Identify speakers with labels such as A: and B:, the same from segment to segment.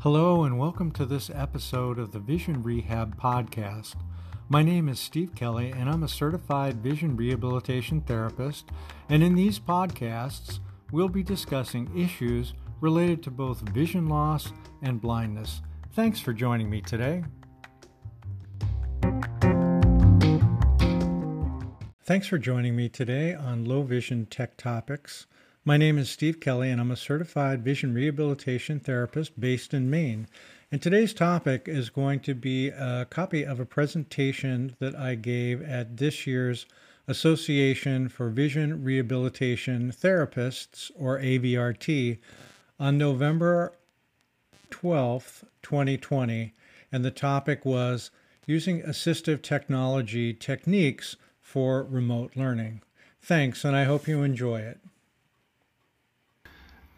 A: Hello, and welcome to this episode of the Vision Rehab Podcast. My name is Steve Kelly, and I'm a certified vision rehabilitation therapist. And in these podcasts, we'll be discussing issues related to both vision loss and blindness. Thanks for joining me today. Thanks for joining me today on Low Vision Tech Topics. My name is Steve Kelly, and I'm a certified vision rehabilitation therapist based in Maine. And today's topic is going to be a copy of a presentation that I gave at this year's Association for Vision Rehabilitation Therapists, or AVRT, on November 12th, 2020. And the topic was using assistive technology techniques for remote learning. Thanks, and I hope you enjoy it.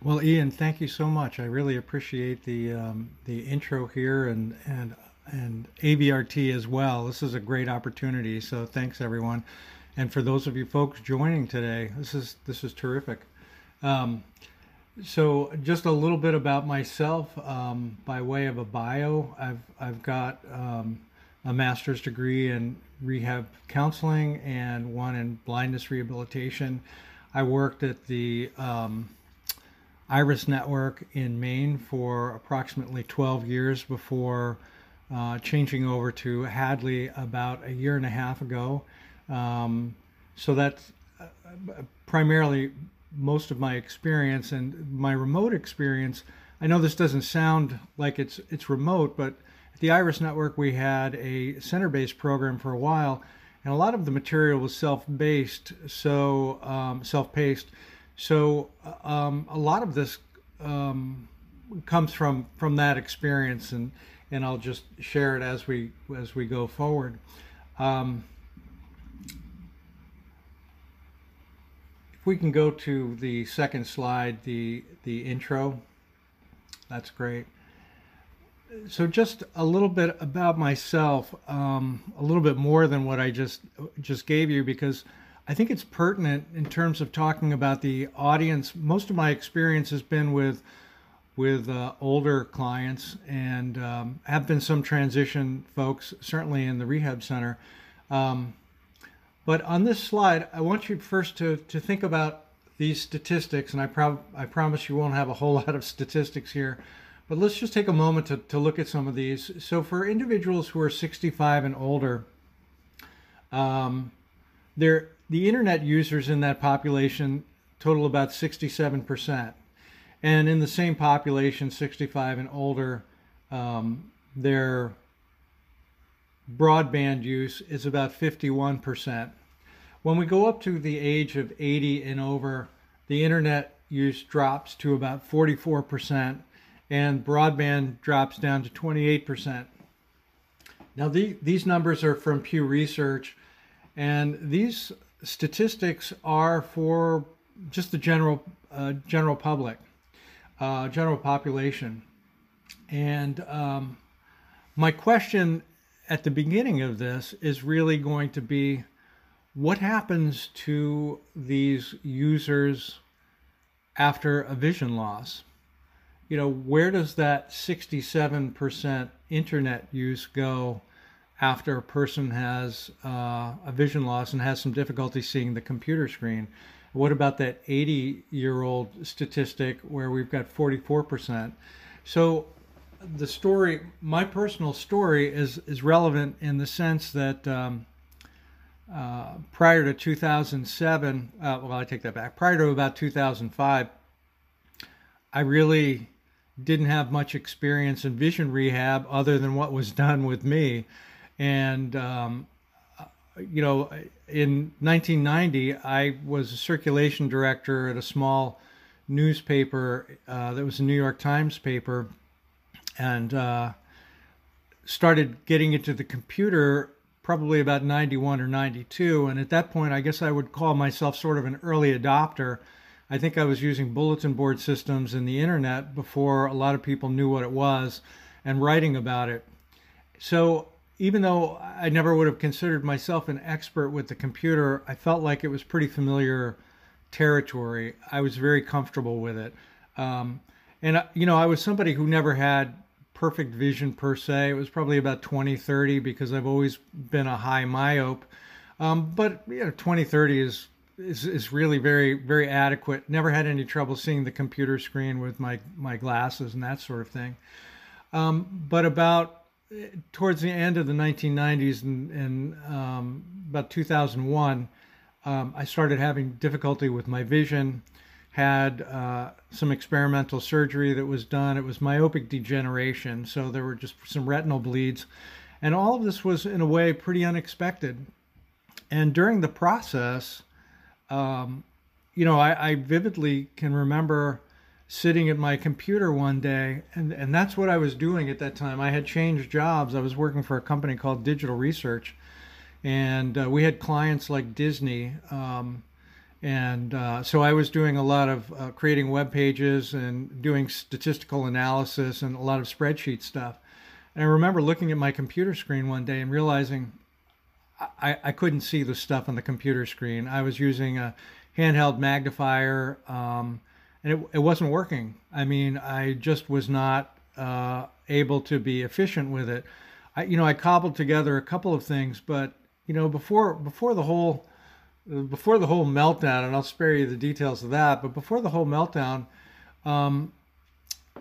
A: Well, Ian, thank you so much. I really appreciate the um, the intro here and and and AVRT as well. This is a great opportunity. So thanks everyone, and for those of you folks joining today, this is this is terrific. Um, so just a little bit about myself um, by way of a bio. I've I've got um, a master's degree in rehab counseling and one in blindness rehabilitation. I worked at the um, Iris Network in Maine for approximately 12 years before uh, changing over to Hadley about a year and a half ago. Um, so that's uh, primarily most of my experience and my remote experience. I know this doesn't sound like it's it's remote, but at the Iris Network we had a center-based program for a while, and a lot of the material was self-based, so um, self-paced. So um, a lot of this um, comes from from that experience, and and I'll just share it as we as we go forward. Um, if we can go to the second slide, the the intro, that's great. So just a little bit about myself, um, a little bit more than what I just just gave you, because I think it's pertinent in terms of talking about the audience. Most of my experience has been with with uh, older clients, and um, have been some transition folks, certainly in the rehab center. Um, but on this slide, I want you first to to think about these statistics, and I, pro- I promise you won't have a whole lot of statistics here. But let's just take a moment to, to look at some of these. So, for individuals who are 65 and older, um, there the internet users in that population total about 67%. And in the same population, 65 and older, um, their broadband use is about 51%. When we go up to the age of 80 and over, the internet use drops to about 44%, and broadband drops down to 28%. Now, the, these numbers are from Pew Research, and these statistics are for just the general uh, general public, uh, general population. And um, my question at the beginning of this is really going to be what happens to these users after a vision loss? You know, where does that 67% internet use go after a person has uh, a vision loss and has some difficulty seeing the computer screen. What about that 80 year old statistic where we've got 44%? So the story, my personal story, is, is relevant in the sense that um, uh, prior to 2007, uh, well, I take that back, prior to about 2005, I really didn't have much experience in vision rehab other than what was done with me. And, um, you know, in 1990, I was a circulation director at a small newspaper uh, that was a New York Times paper and uh, started getting into the computer probably about 91 or 92. And at that point, I guess I would call myself sort of an early adopter. I think I was using bulletin board systems and the internet before a lot of people knew what it was and writing about it. So even though I never would have considered myself an expert with the computer, I felt like it was pretty familiar territory. I was very comfortable with it. Um, and, uh, you know, I was somebody who never had perfect vision per se. It was probably about 2030 because I've always been a high myope. Um, but you know, 2030 is, is is really very very adequate. Never had any trouble seeing the computer screen with my my glasses and that sort of thing. Um, but about towards the end of the 1990s and, and um, about 2001, um, I started having difficulty with my vision. Had uh, some experimental surgery that was done. It was myopic degeneration, so there were just some retinal bleeds, and all of this was in a way pretty unexpected. And during the process, um, you know, I, I vividly can remember sitting at my computer one day and, and that's what I was doing at that time. I had changed jobs. I was working for a company called Digital Research and uh, we had clients like Disney. Um, and uh, so I was doing a lot of uh, creating web pages and doing statistical analysis and a lot of spreadsheet stuff. And I remember looking at my computer screen one day and realizing I, I couldn't see the stuff on the computer screen. I was using a handheld magnifier. Um, and it, it wasn't working. I mean, I just was not uh, able to be efficient with it. I, you know, I cobbled together a couple of things, but you know, before before the whole before the whole meltdown, and I'll spare you the details of that, but before the whole meltdown, um,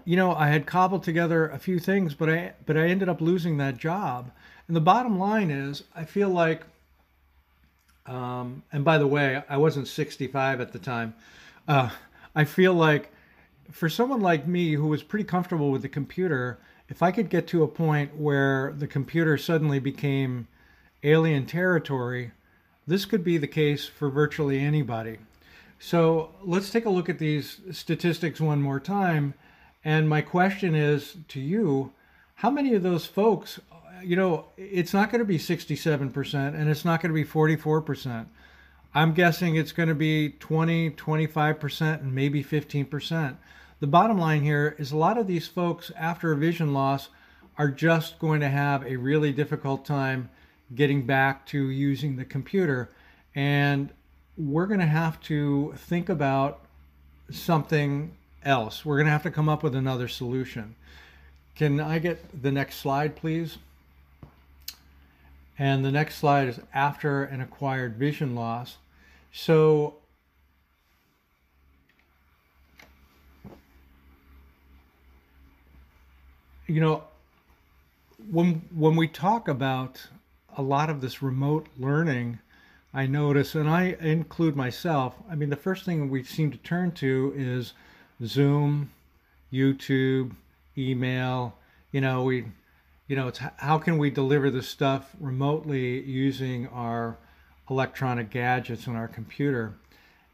A: you know, I had cobbled together a few things, but I but I ended up losing that job. And the bottom line is, I feel like, um, and by the way, I wasn't 65 at the time. Uh, I feel like for someone like me who was pretty comfortable with the computer, if I could get to a point where the computer suddenly became alien territory, this could be the case for virtually anybody. So let's take a look at these statistics one more time. And my question is to you how many of those folks, you know, it's not going to be 67% and it's not going to be 44%. I'm guessing it's going to be 20, 25%, and maybe 15%. The bottom line here is a lot of these folks, after a vision loss, are just going to have a really difficult time getting back to using the computer. And we're going to have to think about something else. We're going to have to come up with another solution. Can I get the next slide, please? And the next slide is after an acquired vision loss. So you know when when we talk about a lot of this remote learning i notice and i include myself i mean the first thing we seem to turn to is zoom youtube email. You know we you know it's how can we deliver this stuff remotely using our electronic gadgets on our computer.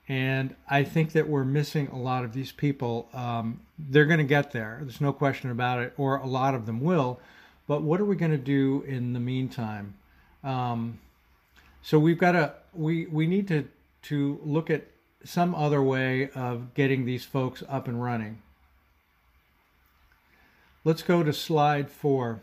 A: And I think that we're missing a lot of these people. Um, they're going to get there. There's no question about it, or a lot of them will. But what are we going to do in the meantime? Um, so we've got to we we need to to look at some other way of getting these folks up and running. Let's go to slide four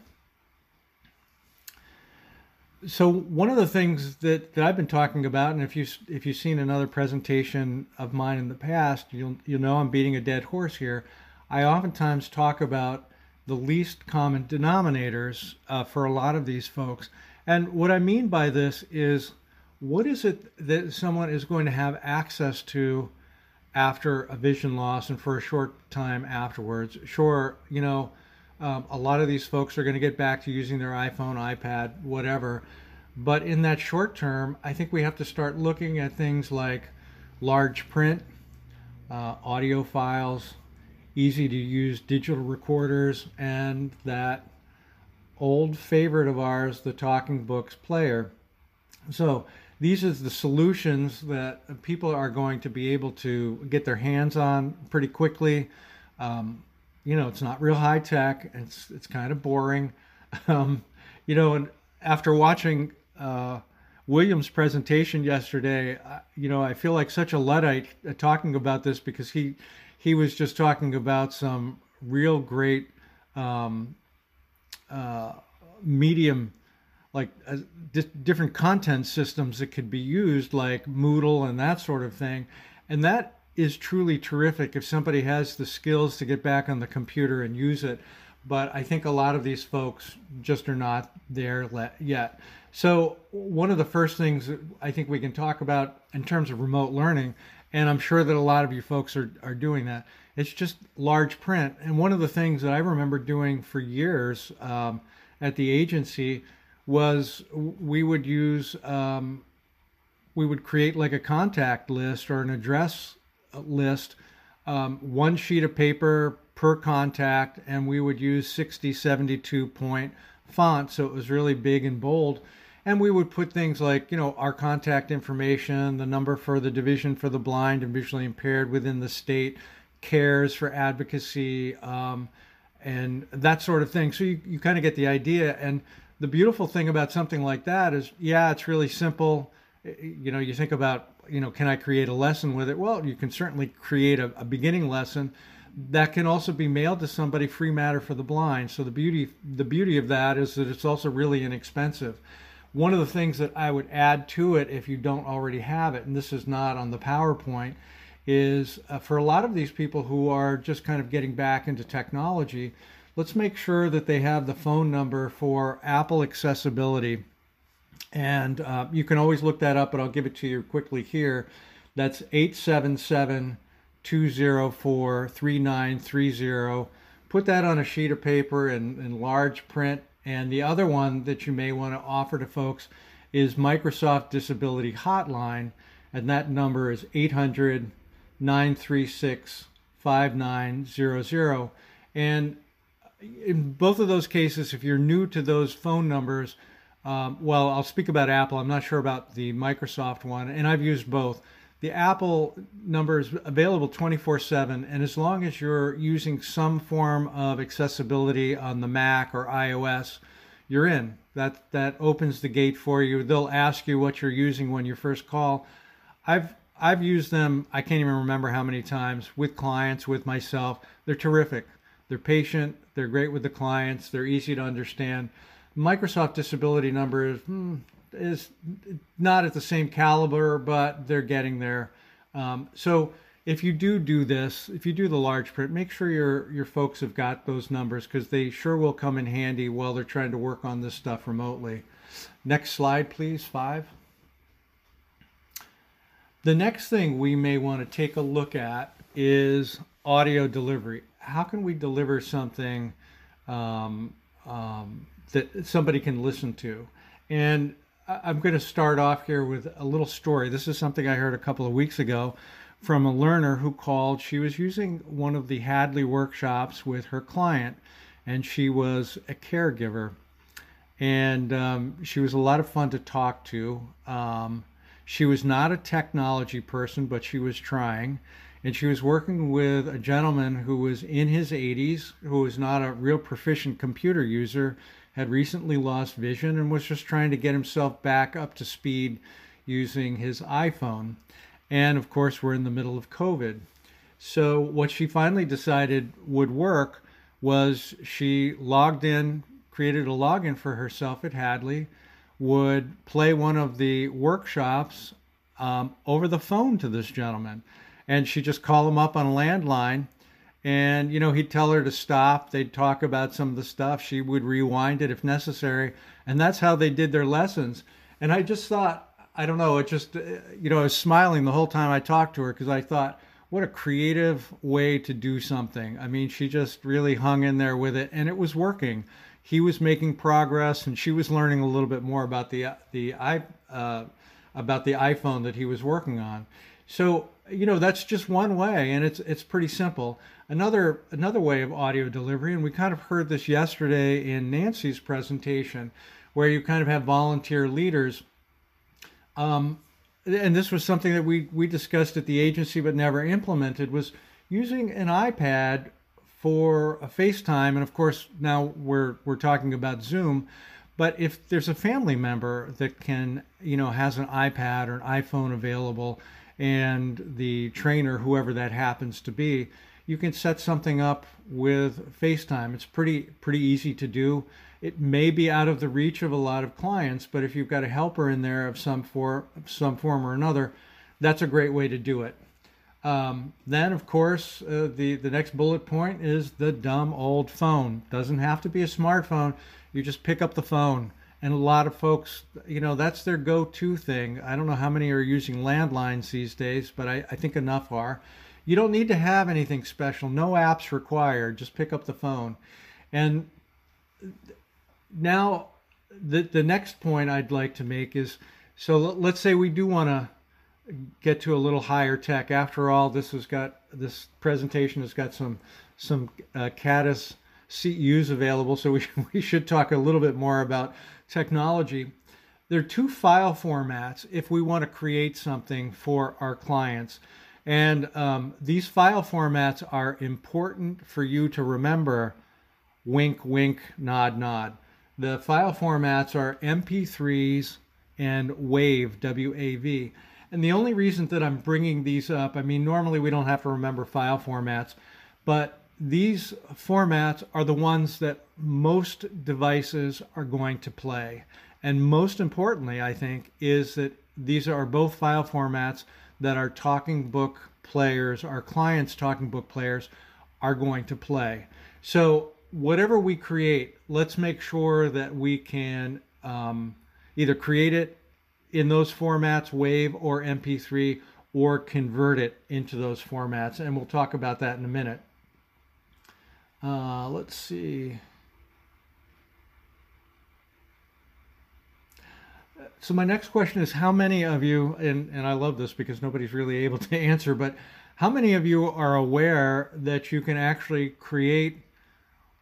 A: so one of the things that, that I've been talking about, and if you if you've seen another presentation of mine in the past, you'll you'll know I'm beating a dead horse here. I oftentimes talk about the least common denominators uh, for a lot of these folks, and what I mean by this is, what is it that someone is going to have access to after a vision loss and for a short time afterwards? Sure, you know um, a lot of these folks are going to get back to using their iPhone, iPad, whatever. But in that short term, I think we have to start looking at things like large print, uh, audio files, easy to use digital recorders, and that old favorite of ours, the Talking Books player. So these are the solutions that people are going to be able to get their hands on pretty quickly. Um, you know, it's not real high tech. It's it's kind of boring. Um, you know, and after watching uh, William's presentation yesterday, I, you know, I feel like such a luddite uh, talking about this because he he was just talking about some real great um, uh, medium like uh, di- different content systems that could be used like Moodle and that sort of thing. And that is truly terrific if somebody has the skills to get back on the computer and use it. but I think a lot of these folks just are not there yet. So, one of the first things I think we can talk about in terms of remote learning, and I'm sure that a lot of you folks are, are doing that, it's just large print. And one of the things that I remember doing for years um, at the agency was we would use, um, we would create like a contact list or an address list, um, one sheet of paper per contact, and we would use 60, 72 point font. So it was really big and bold. And we would put things like, you know, our contact information, the number for the Division for the Blind and Visually Impaired within the state, cares for advocacy, um, and that sort of thing. So you, you kind of get the idea. And the beautiful thing about something like that is, yeah, it's really simple. You know, you think about, you know, can I create a lesson with it? Well, you can certainly create a, a beginning lesson that can also be mailed to somebody free matter for the blind. So the beauty the beauty of that is that it's also really inexpensive. One of the things that I would add to it if you don't already have it, and this is not on the PowerPoint, is uh, for a lot of these people who are just kind of getting back into technology, let's make sure that they have the phone number for Apple accessibility. And uh, you can always look that up, but I'll give it to you quickly here. That's 877 204 3930. Put that on a sheet of paper in, in large print. And the other one that you may want to offer to folks is Microsoft Disability Hotline. And that number is 800 936 5900. And in both of those cases, if you're new to those phone numbers, um, well, I'll speak about Apple. I'm not sure about the Microsoft one, and I've used both the Apple number is available 24 7. And as long as you're using some form of accessibility on the Mac or iOS, you're in. That, that opens the gate for you. They'll ask you what you're using when you first call. I've, I've used them, I can't even remember how many times, with clients, with myself. They're terrific. They're patient, they're great with the clients, they're easy to understand. Microsoft Disability number is hmm, is not at the same caliber, but they're getting there. Um, so if you do do this, if you do the large print, make sure your your folks have got those numbers because they sure will come in handy while they're trying to work on this stuff remotely. Next slide, please, five. The next thing we may want to take a look at is audio delivery. How can we deliver something um, um, that somebody can listen to? And I'm going to start off here with a little story. This is something I heard a couple of weeks ago from a learner who called. She was using one of the Hadley workshops with her client, and she was a caregiver. And um, she was a lot of fun to talk to. Um, she was not a technology person, but she was trying. And she was working with a gentleman who was in his 80s, who was not a real proficient computer user had recently lost vision and was just trying to get himself back up to speed using his iPhone. And of course, we're in the middle of COVID. So, what she finally decided would work was she logged in, created a login for herself at Hadley, would play one of the workshops um, over the phone to this gentleman. And she just called him up on a landline and, you know, he'd tell her to stop. They'd talk about some of the stuff. She would rewind it if necessary. And that's how they did their lessons. And I just thought, I don't know, it just, uh, you know, I was smiling the whole time I talked to her because I thought, what a creative way to do something. I mean, she just really hung in there with it and it was working. He was making progress and she was learning a little bit more about the, the, i uh, about the iPhone that he was working on. So, you know, that's just one way and it's, it's pretty simple. Another another way of audio delivery, and we kind of heard this yesterday in Nancy's presentation, where you kind of have volunteer leaders. Um, and this was something that we we discussed at the agency but never implemented was using an iPad for a FaceTime, and of course now we're we're talking about Zoom. But if there's a family member that can, you know, has an iPad or an iPhone available, and the trainer, whoever that happens to be, you can set something up with FaceTime. It's pretty pretty easy to do. It may be out of the reach of a lot of clients, but if you've got a helper in there of some for some form or another, that's a great way to do it. Um, then, of course, uh, the the next bullet point is the dumb old phone. Doesn't have to be a smartphone. You just pick up the phone, and a lot of folks, you know, that's their go-to thing. I don't know how many are using landlines these days, but I, I think enough are. You don't need to have anything special. No apps required. Just pick up the phone, and now the the next point I'd like to make is so let's say we do want to get to a little higher tech. After all, this has got this presentation has got some some uh, Caddis CEUs available, so we we should talk a little bit more about technology. There are two file formats if we want to create something for our clients. And um, these file formats are important for you to remember. Wink, wink, nod, nod. The file formats are MP3s and WAV, W A V. And the only reason that I'm bringing these up, I mean, normally we don't have to remember file formats, but these formats are the ones that most devices are going to play. And most importantly, I think, is that these are both file formats that our talking book players, our clients' talking book players, are going to play. So, whatever we create, let's make sure that we can um, either create it in those formats, WAVE or MP3, or convert it into those formats. And we'll talk about that in a minute. Uh, let's see. So my next question is how many of you, and, and I love this because nobody's really able to answer, but how many of you are aware that you can actually create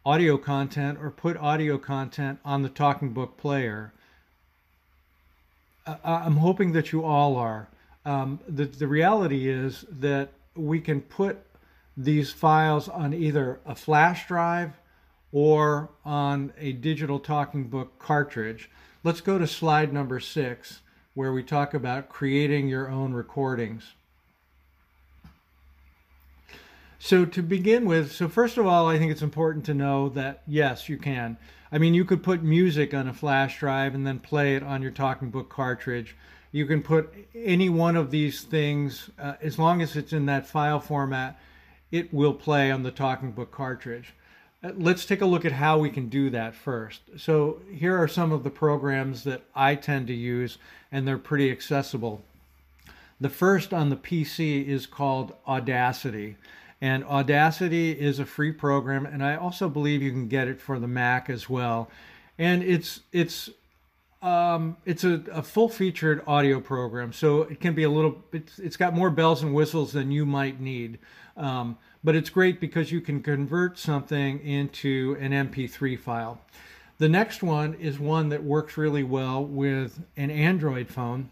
A: audio content or put audio content on the Talking Book player? I'm hoping that you all are. Um, the, the reality is that we can put these files on either a flash drive or on a digital talking book cartridge. Let's go to slide number six, where we talk about creating your own recordings. So to begin with, so first of all, I think it's important to know that yes, you can. I mean, you could put music on a flash drive and then play it on your talking book cartridge. You can put any one of these things, uh, as long as it's in that file format, it will play on the talking book cartridge. Let's take a look at how we can do that first. So here are some of the programs that I tend to use, and they're pretty accessible. The first on the PC is called Audacity. And Audacity is a free program, and I also believe you can get it for the Mac as well. And it's it's um, it's a, a full-featured audio program, so it can be a little. It's, it's got more bells and whistles than you might need, um, but it's great because you can convert something into an MP3 file. The next one is one that works really well with an Android phone,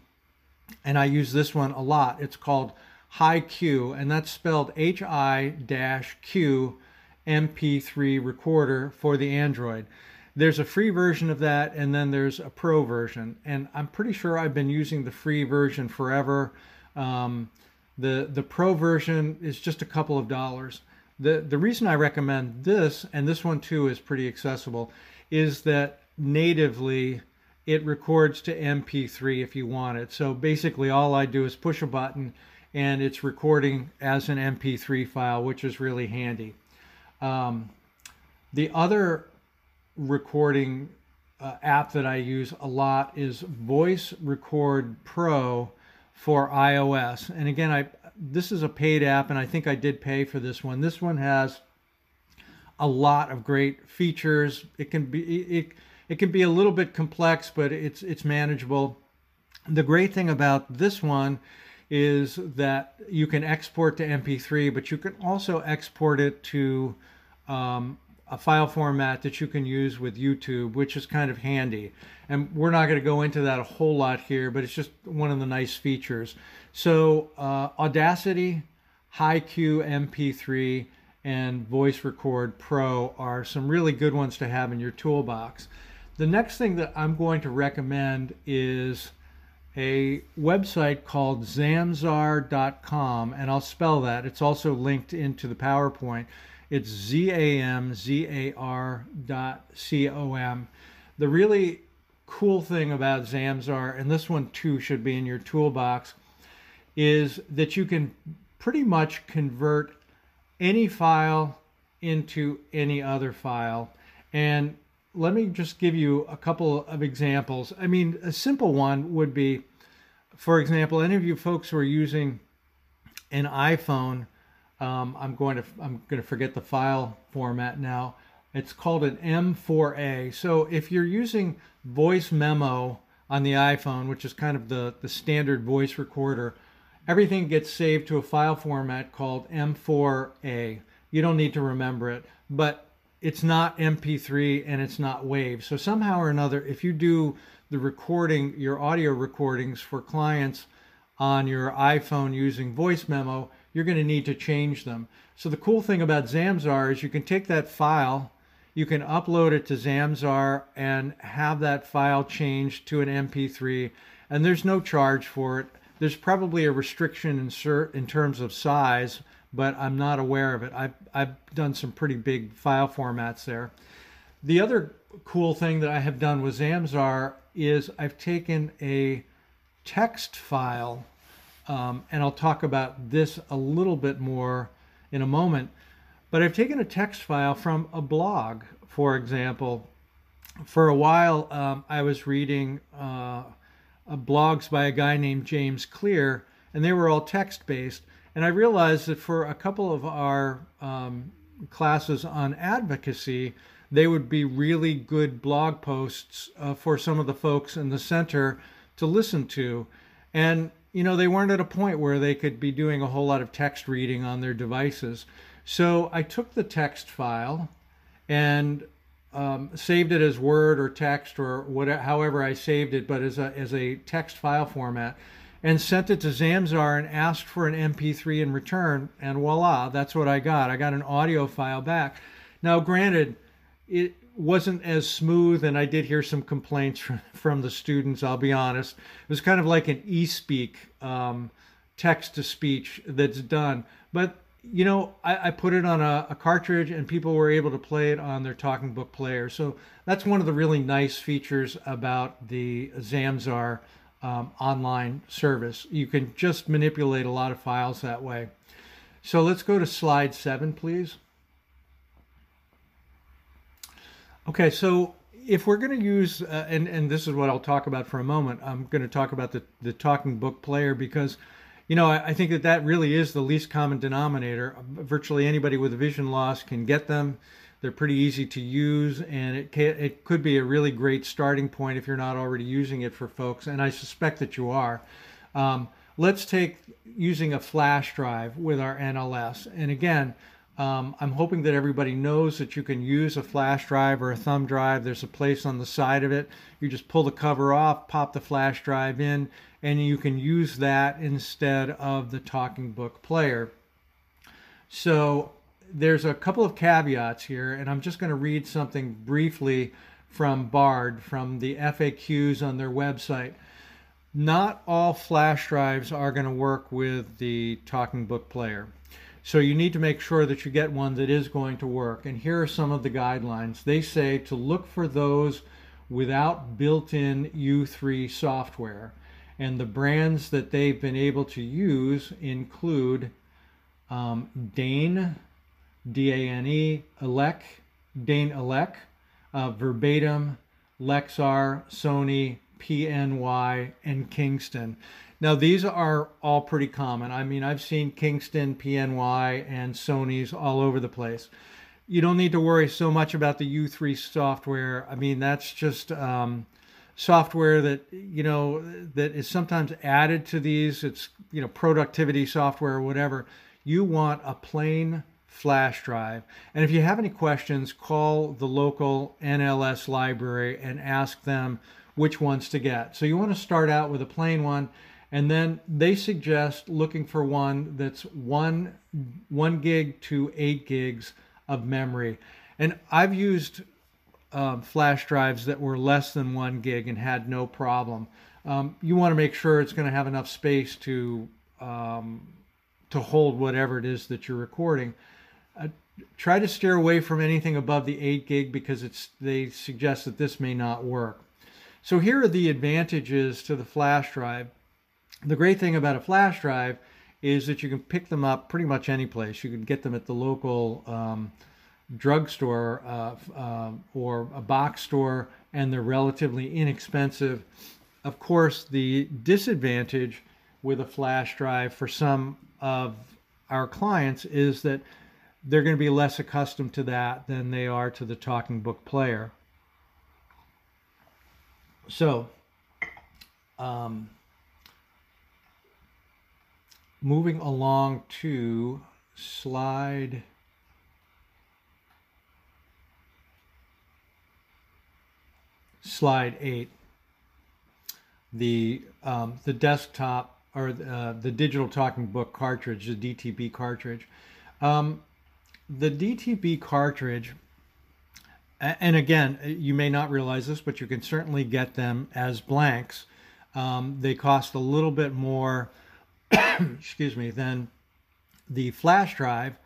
A: and I use this one a lot. It's called Hi-Q, and that's spelled H-I-Q MP3 recorder for the Android. There's a free version of that, and then there's a pro version. And I'm pretty sure I've been using the free version forever. Um, the the pro version is just a couple of dollars. The the reason I recommend this, and this one too is pretty accessible, is that natively it records to MP3 if you want it. So basically all I do is push a button and it's recording as an MP3 file, which is really handy. Um, the other recording uh, app that I use a lot is Voice Record Pro for iOS. And again, I this is a paid app, and I think I did pay for this one. This one has a lot of great features. It can be it, it can be a little bit complex, but it's it's manageable. The great thing about this one is that you can export to MP3, but you can also export it to um, a file format that you can use with YouTube, which is kind of handy. And we're not going to go into that a whole lot here, but it's just one of the nice features. So uh, Audacity, Hi-Q MP3, and Voice Record Pro are some really good ones to have in your toolbox. The next thing that I'm going to recommend is a website called zamzar.com, and I'll spell that. It's also linked into the PowerPoint. It's Z-A-M-Z-A-R dot C-O-M. The really cool thing about Zamzar, and this one too should be in your toolbox, is that you can pretty much convert any file into any other file. And let me just give you a couple of examples. I mean, a simple one would be, for example, any of you folks who are using an iPhone, um, I'm going to I'm going to forget the file format now. It's called an M4A. So if you're using voice memo on the iPhone, which is kind of the, the standard voice recorder, everything gets saved to a file format called M4A. You don't need to remember it, but it's not MP3 and it's not WAV. So somehow or another, if you do the recording, your audio recordings for clients on your iPhone using voice memo, you're going to need to change them. So the cool thing about Zamzar is you can take that file, you can upload it to Zamzar and have that file changed to an MP3, and there's no charge for it. There's probably a restriction in, in terms of size, but I'm not aware of it. I've, I've done some pretty big file formats there. The other cool thing that I have done with Zamzar is I've taken a text file, um, and I'll talk about this a little bit more in a moment, but I've taken a text file from a blog, for example. For a while, um, I was reading uh, blogs by a guy named James Clear, and they were all text based. And I realized that for a couple of our um, classes on advocacy, they would be really good blog posts uh, for some of the folks in the center to listen to. And, you know, they weren't at a point where they could be doing a whole lot of text reading on their devices. So I took the text file and um, saved it as Word or text or whatever, however I saved it, but as a, as a text file format and sent it to Zamzar and asked for an MP3 in return, and voila, that's what I got. I got an audio file back. Now, granted, it wasn't as smooth, and I did hear some complaints from, from the students, I'll be honest. It was kind of like an e-speak um, text to speech that's done. But, you know, I, I put it on a, a, cartridge, and people were able to play it on their talking book player. So that's one of the really nice features about the Zamzar um, online service. You can just manipulate a lot of files that way. So let's go to slide seven, please. Okay, so if we're going to use, uh, and, and this is what I'll talk about for a moment, I'm going to talk about the, the talking book player because, you know, I, I think that that really is the least common denominator. Virtually anybody with a vision loss can get them. They're pretty easy to use, and it can, it could be a really great starting point if you're not already using it for folks. And I suspect that you are. Um, let's take using a flash drive with our NLS. And again, um, I'm hoping that everybody knows that you can use a flash drive or a thumb drive. There's a place on the side of it. You just pull the cover off, pop the flash drive in, and you can use that instead of the talking book player. So there's a couple of caveats here, and I'm just going to read something briefly from Bard from the FAQs on their website. Not all flash drives are going to work with the Talking Book Player. So you need to make sure that you get one that is going to work. And here are some of the guidelines. They say to look for those without built-in U3 software. And the brands that they've been able to use include um, Dane, D-A-N-E, Elec, Dane Elec, uh, Verbatim, Lexar, Sony, PNY, and Kingston. Now, these are all pretty common. I mean, I've seen Kingston, PNY, and Sony's all over the place. You don't need to worry so much about the U3 software. I mean, that's just um, software that, you know, that is sometimes added to these. It's, you know, productivity software or whatever. You want a plain flash drive. And if you have any questions, call the local NLS library and ask them which ones to get. So you want to start out with a plain one, and then they suggest looking for one that's one one gig to eight gigs of memory. And I've used um, flash drives that were less than one gig and had no problem. Um, you want to make sure it's going to have enough space to um, to hold whatever it is that you're recording uh, try to steer away from anything above the 8 gig because it's they suggest that this may not work. So here are the advantages to the flash drive. The great thing about a flash drive is that you can pick them up pretty much any place. You can get them at the local um, drugstore uh, uh, or a box store, and they're relatively inexpensive. Of course, the disadvantage with a flash drive for some of our clients is that they're going to be less accustomed to that than they are to the talking book player. So, um, moving along to slide slide eight. The um, the desktop or uh, the digital talking book cartridge the DTB cartridge. Um, the DTB cartridge and again you may not realize this but you can certainly get them as blanks. Um, they cost a little bit more excuse me, than the flash drive,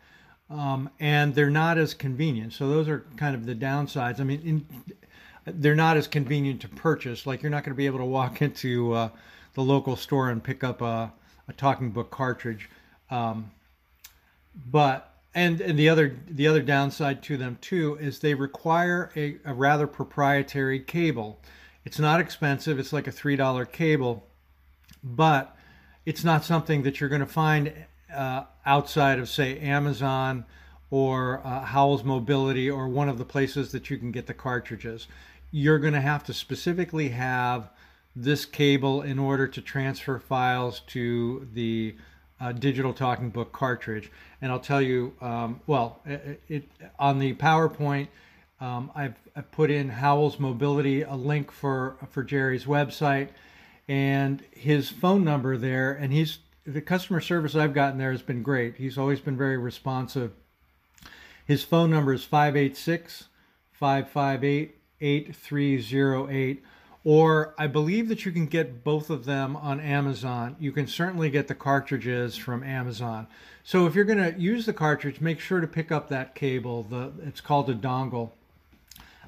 A: um, and they're not as convenient. So those are kind of the downsides. I mean, in, they're not as convenient to purchase. Like you're not going to be able to walk into uh, the local store and pick up a, a talking book cartridge. Um, but and, and the other the other downside to them too is they require a, a rather proprietary cable. It's not expensive. It's like a three dollar cable, but it's not something that you're going to find uh, outside of, say, Amazon or uh, Howell's Mobility or one of the places that you can get the cartridges. You're going to have to specifically have this cable in order to transfer files to the uh, digital talking book cartridge. And I'll tell you, um, well, it, it, on the PowerPoint, um, I've, I've, put in Howell's Mobility, a link for, for Jerry's website and his phone number there. And he's the customer service I've gotten there has been great. He's always been very responsive. His phone number is 586 558 8308. Or I believe that you can get both of them on Amazon. You can certainly get the cartridges from Amazon. So if you're going to use the cartridge, make sure to pick up that cable. The it's called a dongle.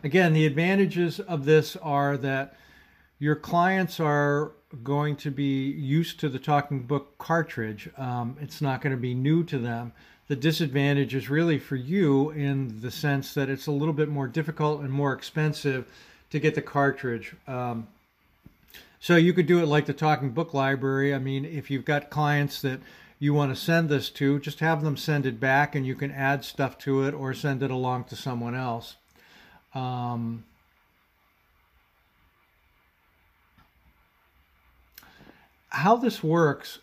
A: Again, the advantages of this are that your clients are going to be used to the talking book cartridge. Um, it's not going to be new to them. The disadvantage is really for you in the sense that it's a little bit more difficult and more expensive to get the cartridge. Um, so you could do it like the talking book library. I mean, if you've got clients that you want to send this to, just have them send it back and you can add stuff to it or send it along to someone else. Um, how this works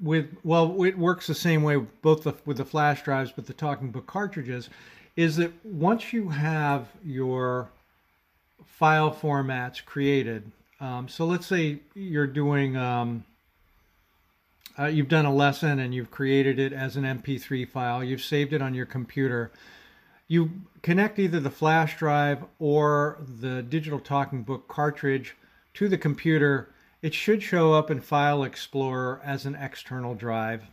A: with well, it works the same way both the, with the flash drives, but the talking book cartridges is that once you have your file formats created, um, so let's say you're doing um, uh, you've done a lesson and you've created it as an MP3 file, you've saved it on your computer. You connect either the flash drive or the digital talking book cartridge to the computer it should show up in File Explorer as an external drive.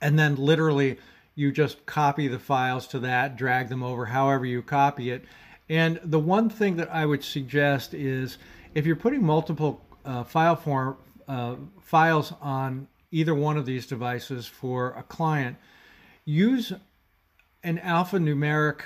A: And then literally you just copy the files to that, drag them over however you copy it. And the one thing that I would suggest is if you're putting multiple uh, file form uh, files on either one of these devices for a client, use an alphanumeric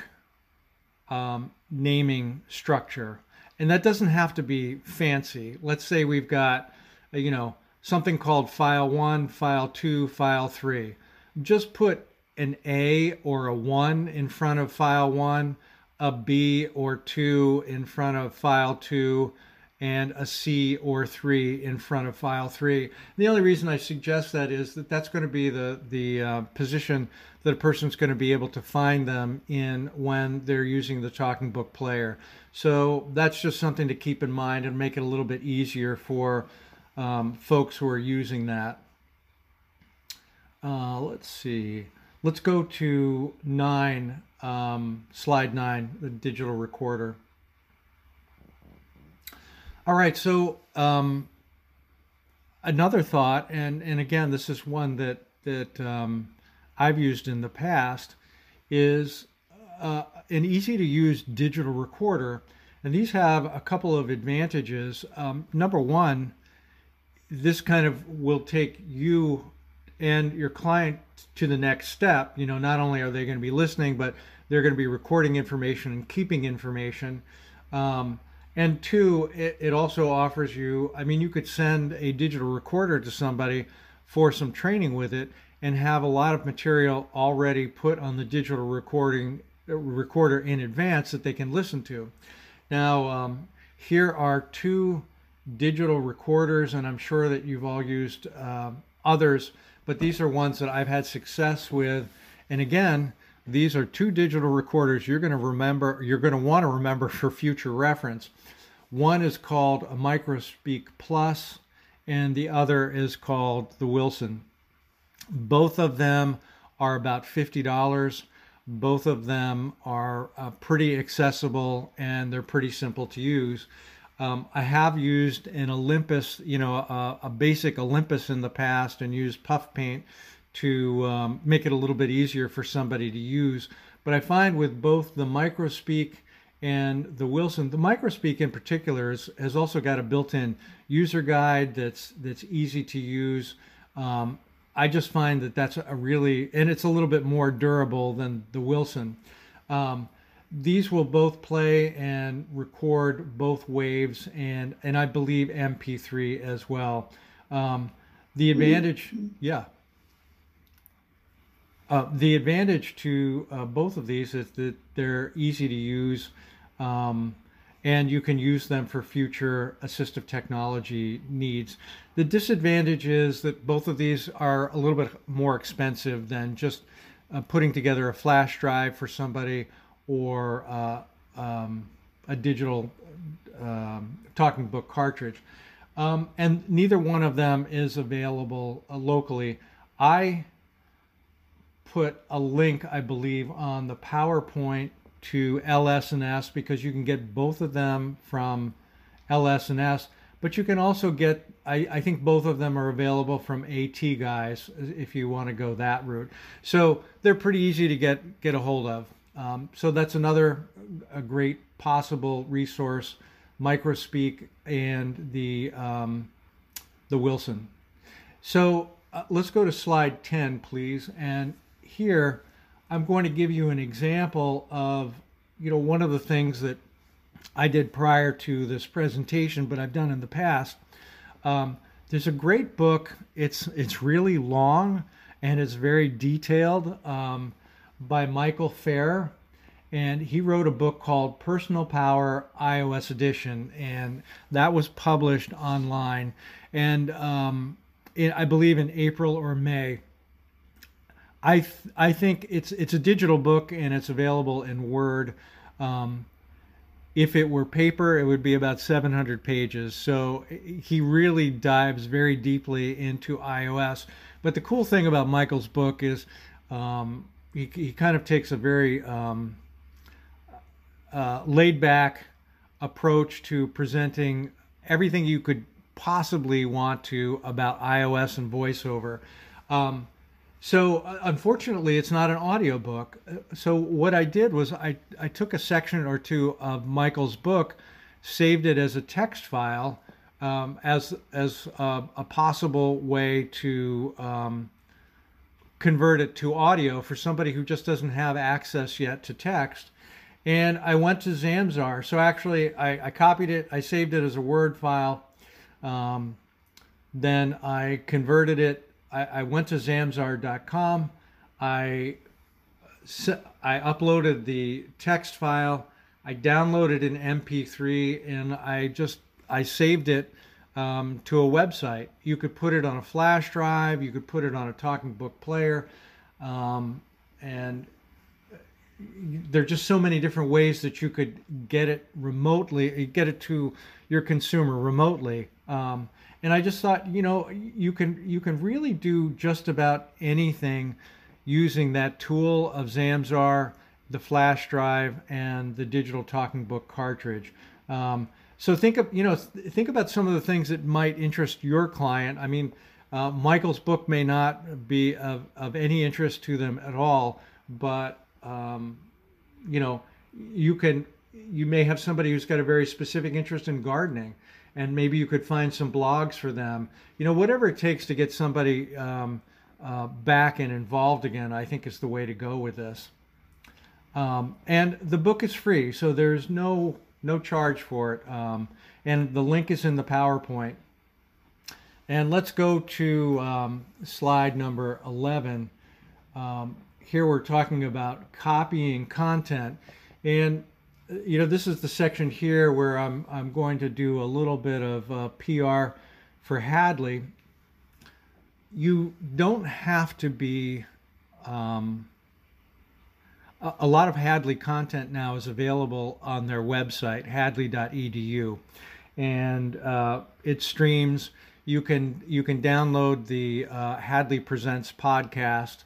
A: um, naming structure and that doesn't have to be fancy. Let's say we've got, uh, you know, something called file one, file two, file three. Just put an A or a one in front of file one, a B or two in front of file two, and a C or three in front of file three. The only reason I suggest that is that that's going to be the, the uh, position that a person's going to be able to find them in when they're using the talking book player. So that's just something to keep in mind and make it a little bit easier for um, folks who are using that. Uh, let's see. Let's go to nine, um, slide nine, the digital recorder. All right, so um, another thought, and and again, this is one that that um, I've used in the past, is uh, an easy to use digital recorder. And these have a couple of advantages. Um, number one, this kind of will take you and your client to the next step. You know, not only are they going to be listening, but they're going to be recording information and keeping information. Um, and two, it, it also offers you, I mean, you could send a digital recorder to somebody for some training with it and have a lot of material already put on the digital recording recorder in advance that they can listen to. Now, um, here are two digital recorders, and I'm sure that you've all used uh, others, but these are ones that I've had success with. And again, these are two digital recorders you're going to remember, you're going to want to remember for future reference. One is called a Microspeak Plus, and the other is called the Wilson. Both of them are about $50. Both of them are uh, pretty accessible and they're pretty simple to use. Um, I have used an Olympus, you know, a, a, basic Olympus in the past and used puff paint to um, make it a little bit easier for somebody to use. But I find with both the Microspeak and the Wilson, the Microspeak in particular is, has also got a built-in user guide that's that's easy to use. Um, I just find that that's a really, and it's a little bit more durable than the Wilson. Um, these will both play and record both waves and and I believe MP3 as well. Um, the advantage, yeah. Uh, the advantage to uh, both of these is that they're easy to use, um, and you can use them for future assistive technology needs. The disadvantage is that both of these are a little bit more expensive than just uh, putting together a flash drive for somebody or uh, um, a digital um, talking book cartridge. Um, and neither one of them is available uh, locally. I put a link, I believe, on the PowerPoint to LS&S because you can get both of them from LS&S, but you can also get, I, I think both of them are available from AT guys if you want to go that route. So they're pretty easy to get, get a hold of. Um, so that's another a great possible resource, Microspeak and the um, the Wilson. So uh, let's go to slide 10, please. And here, I'm going to give you an example of, you know, one of the things that I did prior to this presentation, but I've done in the past. Um, there's a great book. It's it's really long and it's very detailed. Um, by Michael Feir. And he wrote a book called Personal Power iOS Edition, and that was published online. And um, I believe in April or May. I th- I think it's it's a digital book and it's available in Word. Um, if it were paper, it would be about 700 pages. So he really dives very deeply into iOS. But the cool thing about Michael's book is um, he, he kind of takes a very um, uh, laid back approach to presenting everything you could possibly want to about iOS and voiceover. Um, so uh, unfortunately, it's not an audiobook. Uh, so what I did was I, I took a section or two of Michael's book, saved it as a text file um, as as a, a, possible way to um, convert it to audio for somebody who just doesn't have access yet to text. And I went to Zamzar. So actually, I, I copied it, I saved it as a Word file. Um, then I converted it. I, I went to zamzar.com. I, I uploaded the text file. I downloaded an MP3 and I just I saved it um, to a website. You could put it on a flash drive, you could put it on a talking book player, um, and there are just so many different ways that you could get it remotely, get it to your consumer remotely. Um, and I just thought, you know, you can you can really do just about anything using that tool of Zamzar, the flash drive, and the digital talking book cartridge. Um, so think of you know think about some of the things that might interest your client. I mean, uh, Michael's book may not be of, of any interest to them at all, but um, you know you can you may have somebody who's got a very specific interest in gardening, and maybe you could find some blogs for them. You know, whatever it takes to get somebody um, uh, back and involved again, I think is the way to go with this. Um, and the book is free, so there's no no charge for it. Um, and the link is in the PowerPoint. And let's go to um, slide number 11. Um, here we're talking about copying content. And, you know, this is the section here where I'm, I'm going to do a little bit of uh, PR for Hadley. You don't have to be, um, a, a lot of Hadley content now is available on their website, hadley.edu. And uh, it streams you can you can download the uh, Hadley Presents podcast,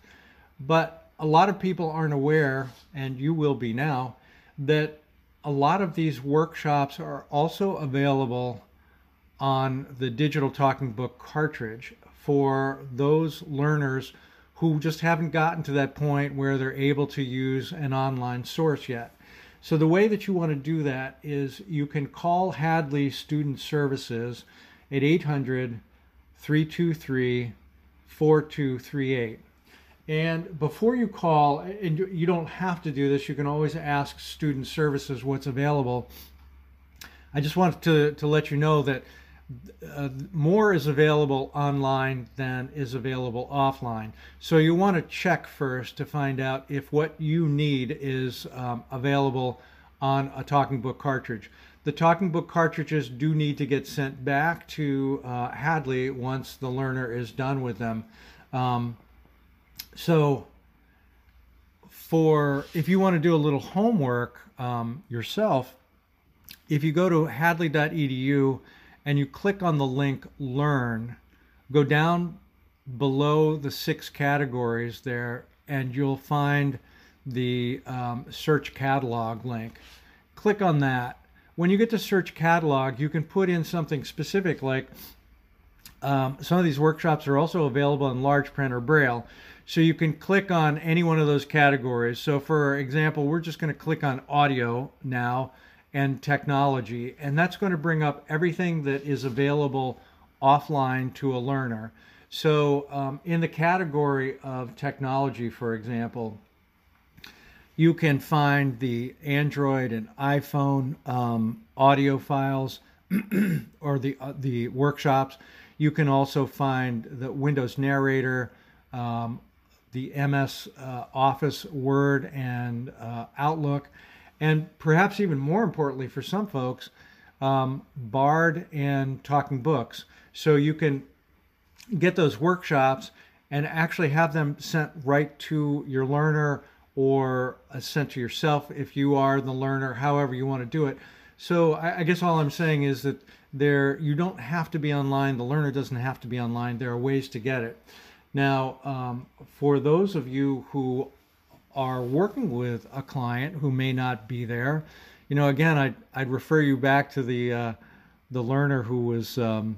A: but a lot of people aren't aware, and you will be now, that a lot of these workshops are also available on the digital talking book cartridge for those learners who just haven't gotten to that point where they're able to use an online source yet. So the way that you want to do that is you can call Hadley Student Services at 800 323 4238. And before you call, and you don't have to do this, you can always ask Student Services what's available. I just wanted to, to let you know that uh, more is available online than is available offline. So you want to check first to find out if what you need is um, available on a talking book cartridge. The talking book cartridges do need to get sent back to uh, Hadley once the learner is done with them. Um, so, for if you want to do a little homework um, yourself, if you go to hadley.edu and you click on the link Learn, go down below the six categories there, and you'll find the um, search catalog link. Click on that when you get to search catalog, you can put in something specific like um, some of these workshops are also available in large print or braille. So you can click on any one of those categories. So for example, we're just going to click on audio now and technology, and that's going to bring up everything that is available offline to a learner. So um, in the category of technology, for example, you can find the Android and iPhone um, audio files or the uh, the workshops. You can also find the Windows Narrator, um, the MS uh, Office Word and uh, Outlook, and perhaps even more importantly for some folks, um, Bard and Talking Books. So you can get those workshops and actually have them sent right to your learner or sent to yourself if you are the learner, however you want to do it. So I, I, guess all I'm saying is that there you don't have to be online. The learner doesn't have to be online. There are ways to get it. Now, um, for those of you who are working with a client who may not be there, you know, again, I'd, I'd refer you back to the uh, the learner who was um,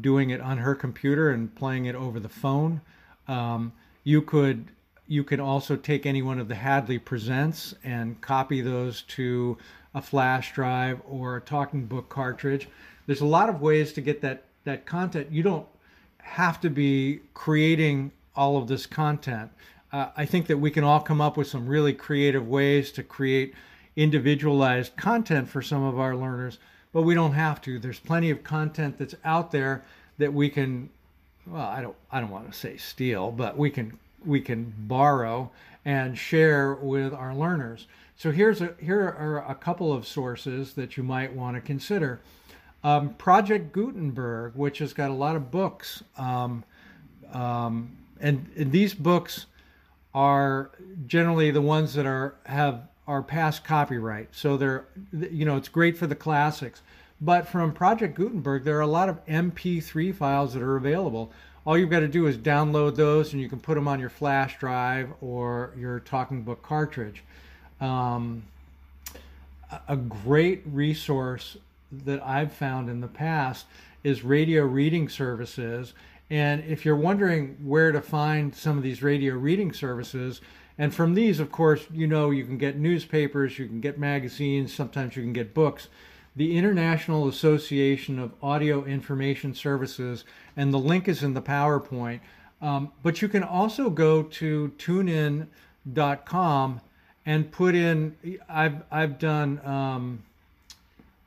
A: doing it on her computer and playing it over the phone. Um, you could you can also take any one of the Hadley Presents and copy those to a flash drive or a talking book cartridge. There's a lot of ways to get that, that content. You don't have to be creating all of this content. Uh, I think that we can all come up with some really creative ways to create individualized content for some of our learners, but we don't have to. There's plenty of content that's out there that we can well, I don't I don't want to say steal, but we can we can borrow and share with our learners. So here's a, here are a couple of sources that you might want to consider. Um, Project Gutenberg, which has got a lot of books, um, um, and, and, these books are generally the ones that are have are past copyright. So they're you know it's great for the classics. But from Project Gutenberg, there are a lot of MP3 files that are available all you've got to do is download those and you can put them on your flash drive or your talking book cartridge um, a great resource that i've found in the past is radio reading services and if you're wondering where to find some of these radio reading services and from these of course you know you can get newspapers you can get magazines sometimes you can get books the International Association of Audio Information Services, and the link is in the PowerPoint. Um, but you can also go to tunein.com and put in. I've I've done um,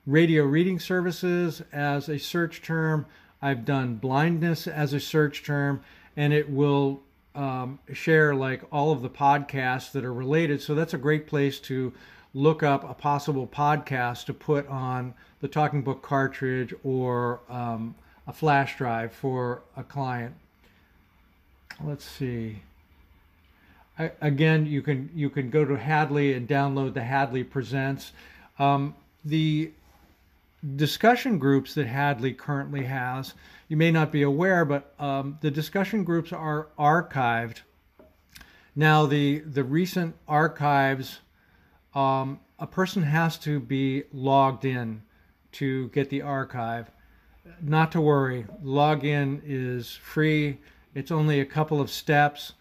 A: radio reading services as a search term. I've done blindness as a search term, and it will um, share like all of the podcasts that are related. So that's a great place to look up a possible podcast to put on the Talking Book cartridge or um, a flash drive for a client. Let's see. I, again, you can you can go to Hadley and download the Hadley Presents. Um, the discussion groups that Hadley currently has, you may not be aware, but um, the discussion groups are archived. Now, the the recent archives, um, a person has to be logged in to get the archive. Not to worry, login is free. It's only a couple of steps.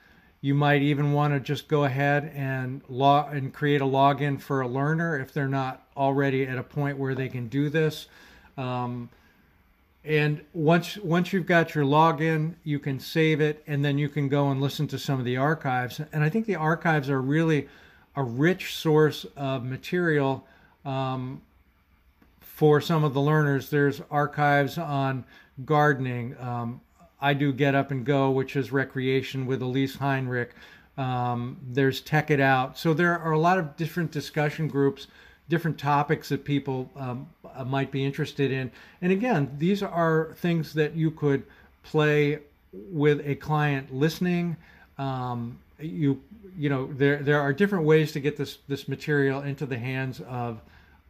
A: You might even want to just go ahead and log and create a login for a learner if they're not already at a point where they can do this. Um, and once once you've got your login, you can save it, and then you can go and listen to some of the archives. And I think the archives are really a rich source of material um, for some of the learners. There's archives on gardening, um, I do Get Up and Go, which is recreation with Elise Heinrich. Um, there's Tech It Out. So there are a lot of different discussion groups, different topics that people um, uh, might be interested in. And again, these are things that you could play with a client listening. Um, you you know there there are different ways to get this this material into the hands of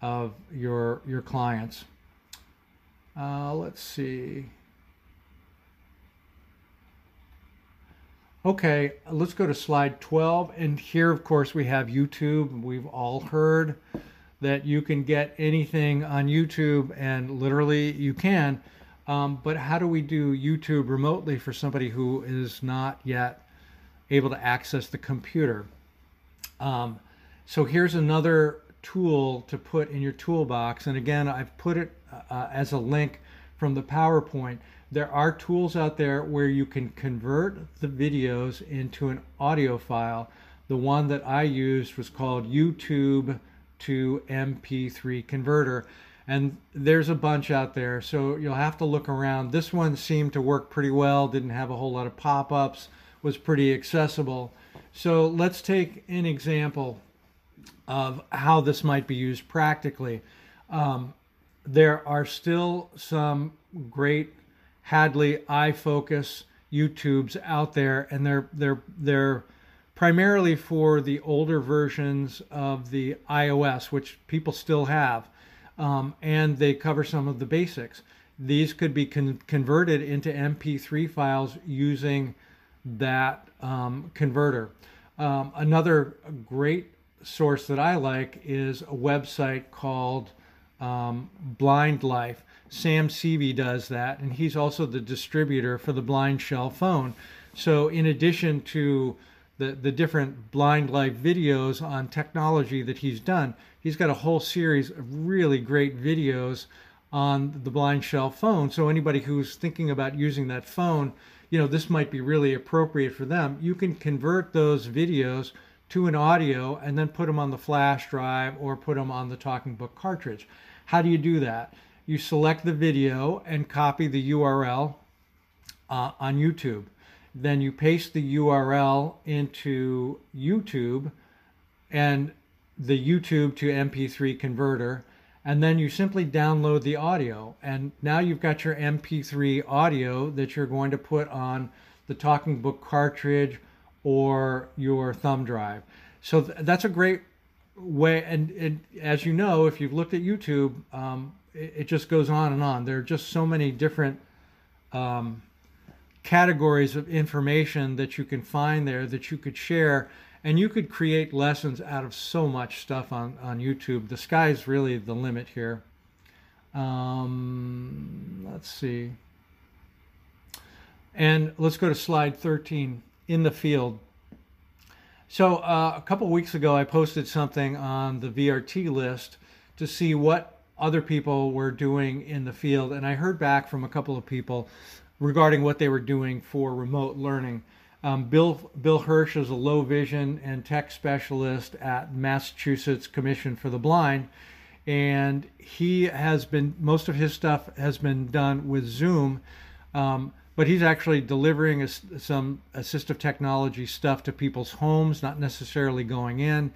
A: of your your clients. Uh, let's see. Okay, let's go to slide 12. And here, of course, we have YouTube. We've all heard that you can get anything on YouTube, and literally you can. Um, but how do we do YouTube remotely for somebody who is not yet able to access the computer? Um, so here's another tool to put in your toolbox. And again, I've put it uh, as a link from the PowerPoint there are tools out there where you can convert the videos into an audio file. The one that I used was called YouTube to MP3 converter. And there's a bunch out there, so you'll have to look around. This one seemed to work pretty well, didn't have a whole lot of pop ups, was pretty accessible. So let's take an example of how this might be used practically. Um, there are still some great Hadley, iFocus, YouTubes out there, and they're they're they're primarily for the older versions of the iOS, which people still have, um, and they cover some of the basics. These could be con- converted into MP3 files using that um, converter. Um, another great source that I like is a website called um, Blind Life. Sam Seavey does that, and he's also the distributor for the Blind Shell phone. So, in addition to the, the different Blind Life videos on technology that he's done, he's got a whole series of really great videos on the Blind Shell phone. So, anybody who's thinking about using that phone, you know, this might be really appropriate for them. You can convert those videos to an audio and then put them on the flash drive or put them on the Talking Book cartridge. How do you do that? You select the video and copy the URL uh, on YouTube. Then you paste the URL into YouTube and the YouTube to MP3 converter. And then you simply download the audio. And now you've got your MP3 audio that you're going to put on the Talking Book cartridge or your thumb drive. So th- that's a great way. And, and, as you know, if you've looked at YouTube, um, it, just goes on and on. There are just so many different um, categories of information that you can find there that you could share and you could create lessons out of so much stuff on, on YouTube. The sky's really the limit here. Um, let's see. And let's go to slide 13 in the field. So uh, a couple weeks ago, I posted something on the VRT list to see what other people were doing in the field. And I heard back from a couple of people regarding what they were doing for remote learning. Um, Bill Bill Hersh is a low vision and tech specialist at Massachusetts Commission for the Blind, and he has been most of his stuff has been done with Zoom, um, but he's actually delivering a, some assistive technology stuff to people's homes, not necessarily going in,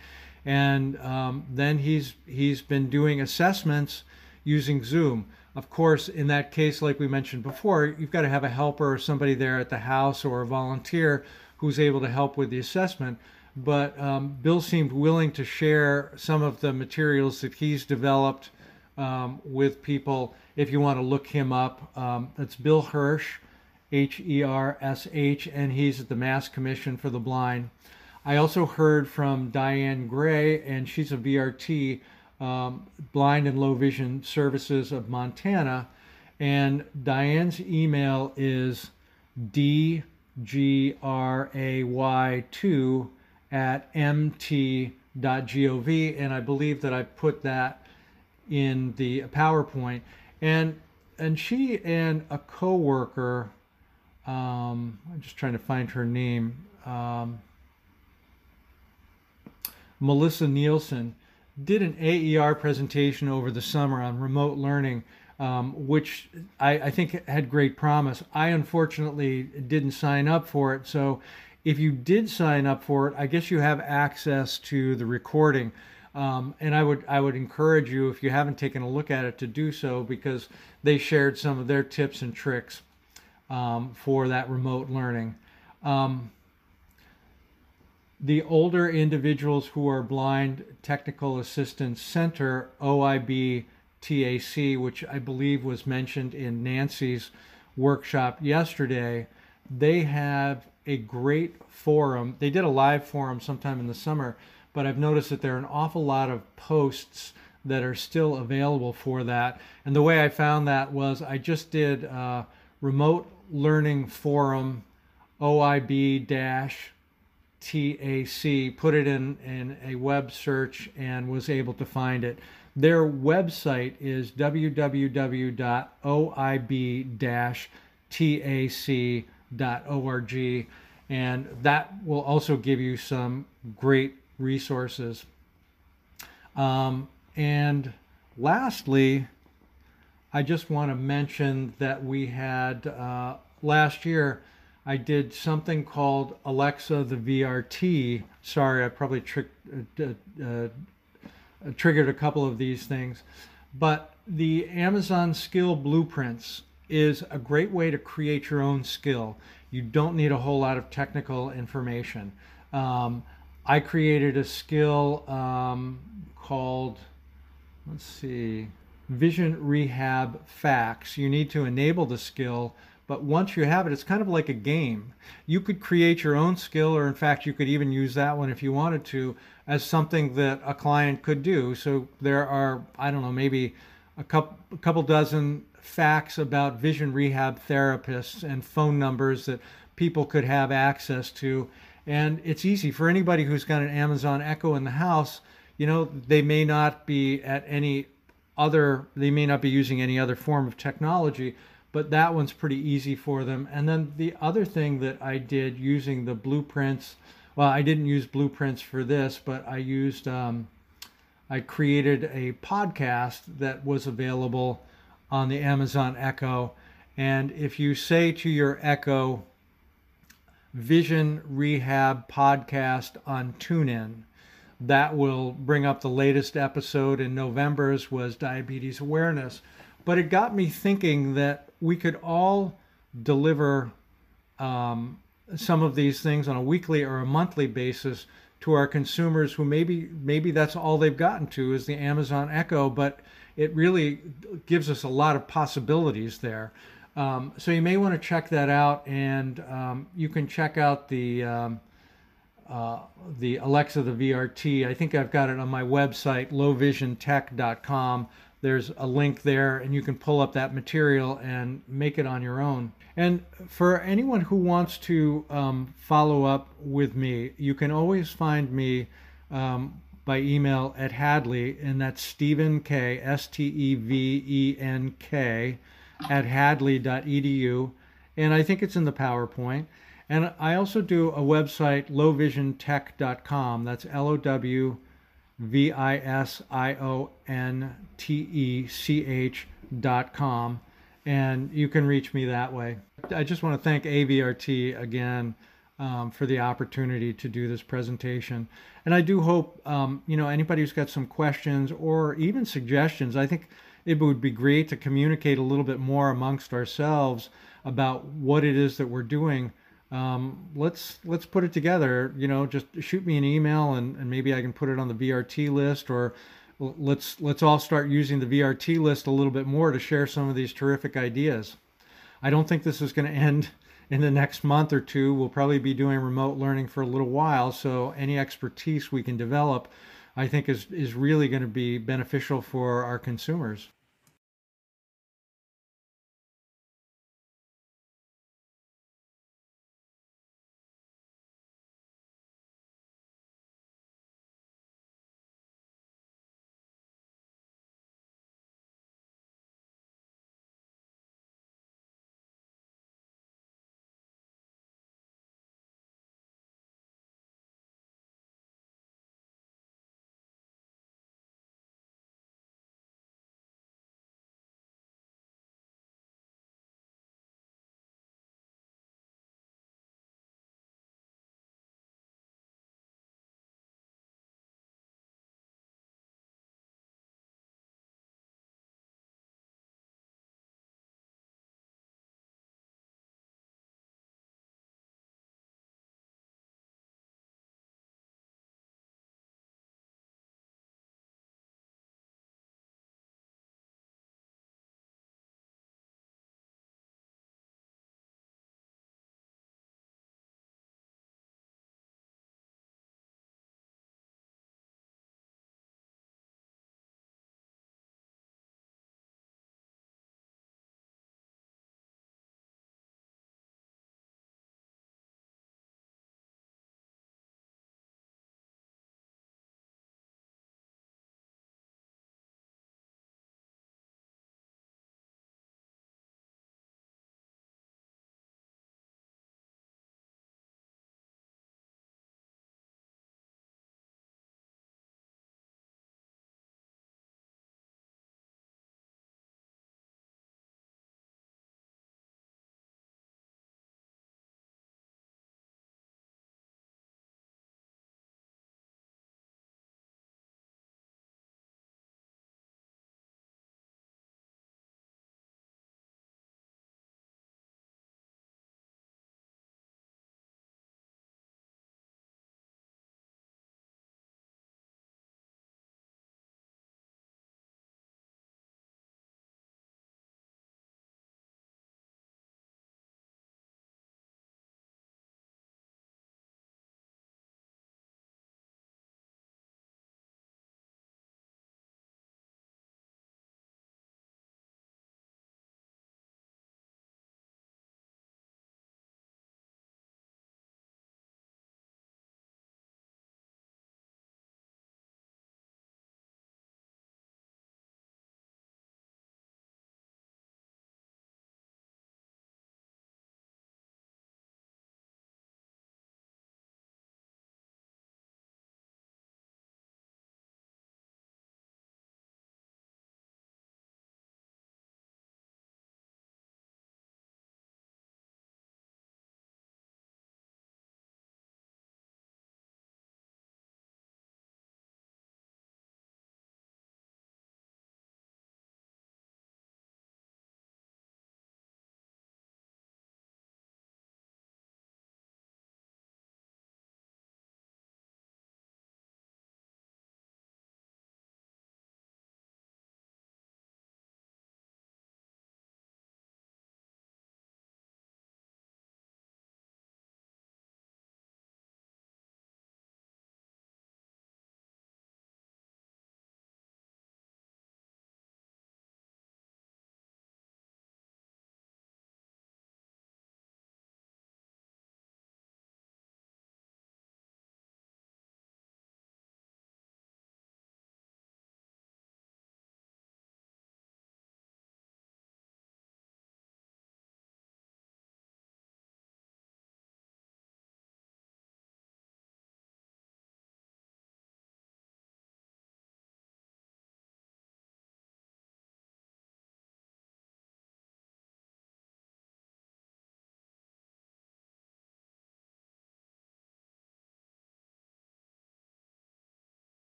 A: and um, then he's he's been doing assessments using Zoom. Of course, in that case, like we mentioned before, you've got to have a helper or somebody there at the house or a volunteer who's able to help with the assessment. But um, Bill seemed willing to share some of the materials that he's developed um, with people. If you want to look him up, um, that's Bill Hersh, H E R S H, and he's at the Mass Commission for the Blind. I also heard from Diane Gray, and she's a VRT um, Blind and Low Vision Services of Montana. And Diane's email is dgray2 at mt.gov. And I believe that I put that in the PowerPoint. And and she and a coworker, um, I'm just trying to find her name, um, Melissa Nielsen, did an AER presentation over the summer on remote learning, um, which I, I, think had great promise. I unfortunately didn't sign up for it. So if you did sign up for it, I guess you have access to the recording. Um, and I would I would encourage you if you haven't taken a look at it to do so because they shared some of their tips and tricks um, for that remote learning. Um, the older individuals who are blind technical assistance center oib tac which i believe was mentioned in nancy's workshop yesterday they have a great forum. They did a live forum sometime in the summer but i've noticed that there are an awful lot of posts that are still available for that. And the way i found that was i just did remote learning forum oib dash TAC, put it in, in a web search, and was able to find it. Their website is www.oib-tac.org, and that will also give you some great resources. Um, and lastly, I just want to mention that we had uh, last year I did something called Alexa the VRT. Sorry, I probably tricked, uh, uh, uh, triggered a couple of these things. But the Amazon Skill Blueprints is a great way to create your own skill. You don't need a whole lot of technical information. Um, I created a skill um, called, let's see, Vision Rehab Facts. You need to enable the skill but once you have it, it's kind of like a game. You could create your own skill, or in fact, you could even use that one if you wanted to as something that a client could do. So there are, I don't know, maybe a couple, a couple dozen facts about vision rehab therapists and phone numbers that people could have access to. And it's easy for anybody who's got an Amazon Echo in the house. You know, they may not be at any other, they may not be using any other form of technology, but that one's pretty easy for them. And then the other thing that I did using the blueprints, well, I didn't use blueprints for this, but I used, um, I created a podcast that was available on the Amazon Echo. And if you say to your Echo, Vision Rehab podcast on TuneIn, that will bring up the latest episode. In November's was diabetes awareness. But it got me thinking that we could all deliver um, some of these things on a weekly or a monthly basis to our consumers who maybe maybe that's all they've gotten to is the Amazon Echo, but it really gives us a lot of possibilities there. Um, so you may want to check that out, and um, you can check out the um, uh, the Alexa the VRT. I think I've got it on my website, lowvisiontech.com there's a link there and you can pull up that material and make it on your own. And for anyone who wants to um, follow up with me, you can always find me um, by email at Hadley, and that's Steven K, S T E V E N K, at hadley.edu. and I think it's in the PowerPoint. And I also do a website, lowvisiontech.com. That's L O W V I S I O N T E C com. And you can reach me that way. I just want to thank AVRT again um, for the opportunity to do this presentation. And I do hope, um, you know, anybody who's got some questions or even suggestions, I think it would be great to communicate a little bit more amongst ourselves about what it is that we're doing. Um, let's let's put it together. You know, just shoot me an email and, and maybe I can put it on the VRT list or let's let's all start using the VRT list a little bit more to share some of these terrific ideas. I don't think this is going to end in the next month or two. We'll probably be doing remote learning for a little while, so any expertise we can develop, I think, is is really going to be beneficial for our consumers.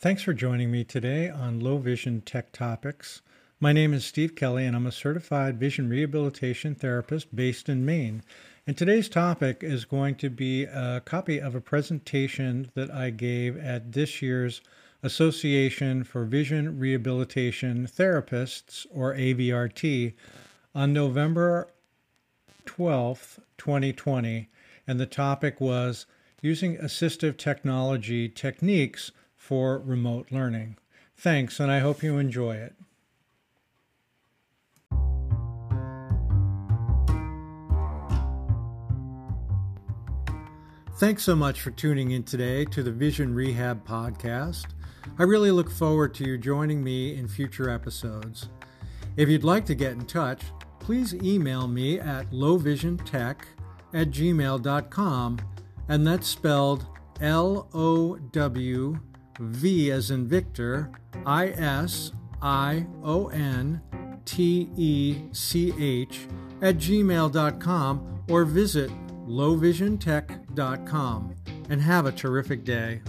A: Thanks for joining me today on Low Vision Tech Topics. My name is Steve Kelly, and I'm a certified vision rehabilitation therapist based in Maine. And today's topic is going to be a copy of a presentation that I gave at this year's Association for Vision Rehabilitation Therapists, or AVRT, on November 12th, 2020. And the topic was using assistive technology techniques for remote learning. Thanks, and I hope you enjoy it. Thanks so much for tuning in today to the Vision Rehab Podcast. I really look forward to you joining me in future episodes. If you'd like to get in touch, please email me at lowvisiontech at gmail.com, and that's spelled L O W V as in Victor, I S I O N T E C H at gmail.com or visit lowvisiontech.com and have a terrific day.